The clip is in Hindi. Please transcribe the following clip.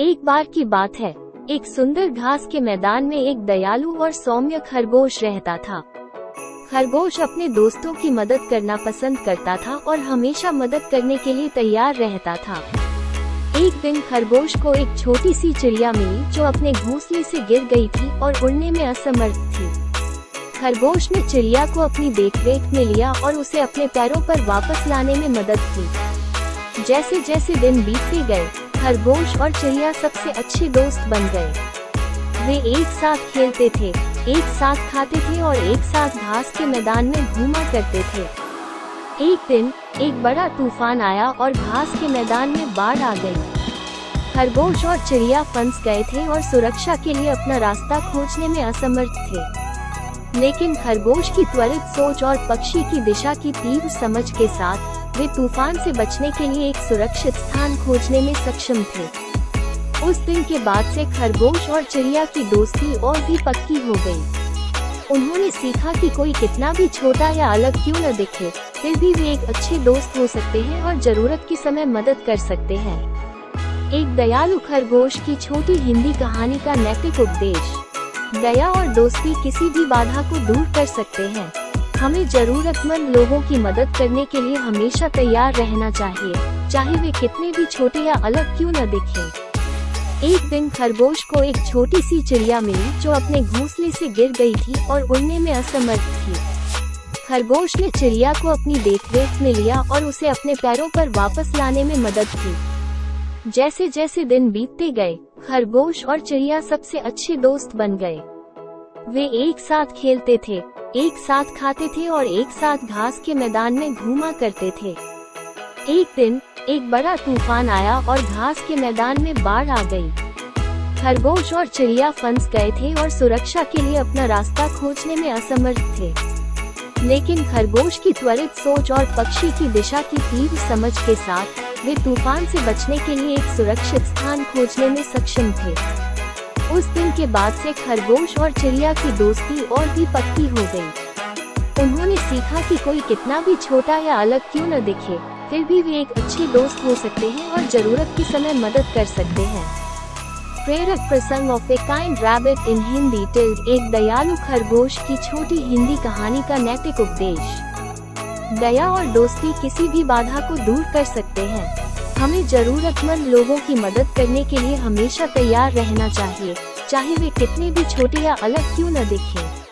एक बार की बात है। एक सुंदर घास के मैदान में एक दयालु और सौम्य खरगोश रहता था। खरगोश अपने दोस्तों की मदद करना पसंद करता था और हमेशा मदद करने के लिए तैयार रहता था। एक दिन खरगोश को एक छोटी सी चिड़िया मिली, जो अपने घोंसले से गिर गई थी और उड़ने में असमर्थ थी। खरगोश ने चिड़िया को अपनी देखरेख में लिया और उसे अपने पैरों पर वापस लाने में मदद की। जैसे जैसे दिन बीतते गए खरगोश और चिड़िया सबसे अच्छे दोस्त बन गए। वे एक साथ खेलते थे, एक साथ खाते थे और एक साथ घास के मैदान में घूमा करते थे। एक दिन, एक बड़ा तूफ़ान आया और घास के मैदान में बाढ़ आ गई। खरगोश और चिड़िया फंस गए थे और सुरक्षा के लिए अपना रास्ता खोजने में असमर्थ थे। लेकिन खरगोश की त्वरित सोच और पक्षी की दिशा की तीव्र समझ के साथ, वे तूफ़ान से बचने के लिए एक सुरक्षित स्थान खोजने में सक्षम थे। उस दिन के बाद से खरगोश और चिड़िया की दोस्ती और भी पक्की हो गई। उन्होंने सीखा कि कोई कितना भी छोटा या अलग क्यों न दिखे, फिर भी वे एक अच्छे दोस्त हो सकते हैं और ज़रूरत के समय मदद कर सकते हैं। एक दयालु खरगोश की छोटी हिंदी कहानी का नैतिक उपदेश। दया और दोस्ती किसी भी बाधा को दूर कर सकते हैं। हमें जरूरतमंद लोगों की मदद करने के लिए हमेशा तैयार रहना चाहिए, चाहे वे कितने भी छोटे या अलग क्यों न दिखें। एक दिन खरगोश को एक छोटी सी चिड़िया मिली जो अपने घोंसले से गिर गई थी और उड़ने में असमर्थ थी। खरगोश ने चिड़िया को अपनी देखरेख में लिया और उसे अपने पैरों पर वापस लाने में मदद की। जैसे जैसे दिन बीतते गए खरगोश और चिड़िया सबसे अच्छे दोस्त बन गए। वे एक साथ खेलते थे, एक साथ खाते थे और एक साथ घास के मैदान में घूमा करते थे। एक दिन, एक बड़ा तूफ़ान आया और घास के मैदान में बाढ़ आ गई। खरगोश और चिड़िया फंस गए थे और सुरक्षा के लिए अपना रास्ता खोजने में असमर्थ थे। लेकिन खरगोश की त्वरित सोच और पक्षी की दिशा की तीव्र समझ के साथ वे तूफ़ान से बचने के लिए एक सुरक्षित स्थान खोजने में सक्षम थे। उस दिन के बाद से खरगोश और चिड़िया की दोस्ती और भी पक्की हो गई। उन्होंने सीखा कि कोई कितना भी छोटा या अलग क्यों न दिखे, फिर भी वे एक अच्छे दोस्त हो सकते हैं और ज़रूरत के समय मदद कर सकते हैं। प्रेरक प्रसंग of a kind rabbit in Hindi tilde एक दयालु खरगोश की छोटी हिंदी कहानी का नैतिक उपदेश। दया और दोस्ती किसी भी बाधा को दूर कर सकते हैं हमें जरूरतमंद लोगों की मदद करने के लिए हमेशा तैयार रहना चाहिए, चाहे वे कितने भी छोटे या अलग क्यों न दिखें।